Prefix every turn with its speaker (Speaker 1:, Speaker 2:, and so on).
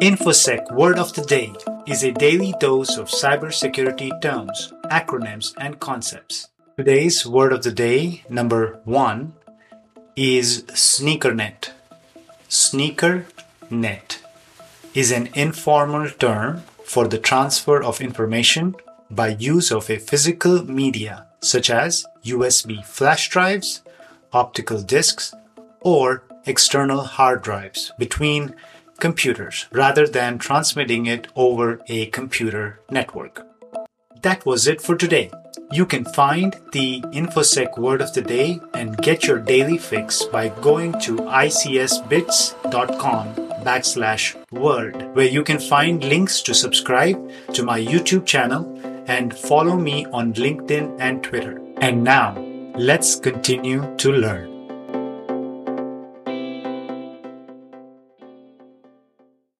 Speaker 1: InfoSec Word of the Day is a daily dose of cybersecurity terms, acronyms, and concepts. Today's word of the day, number one, is sneakernet. Sneakernet is an informal term for the transfer of information by use of a physical media such as USB flash drives, optical discs, or external hard drives between computers rather than transmitting it over a computer network. That was it for today. You can find the InfoSec word of the day and get your daily fix by going to icsbits.com backslash word, where you can find links to subscribe to my YouTube channel and follow me on LinkedIn and Twitter. And now, let's continue to learn.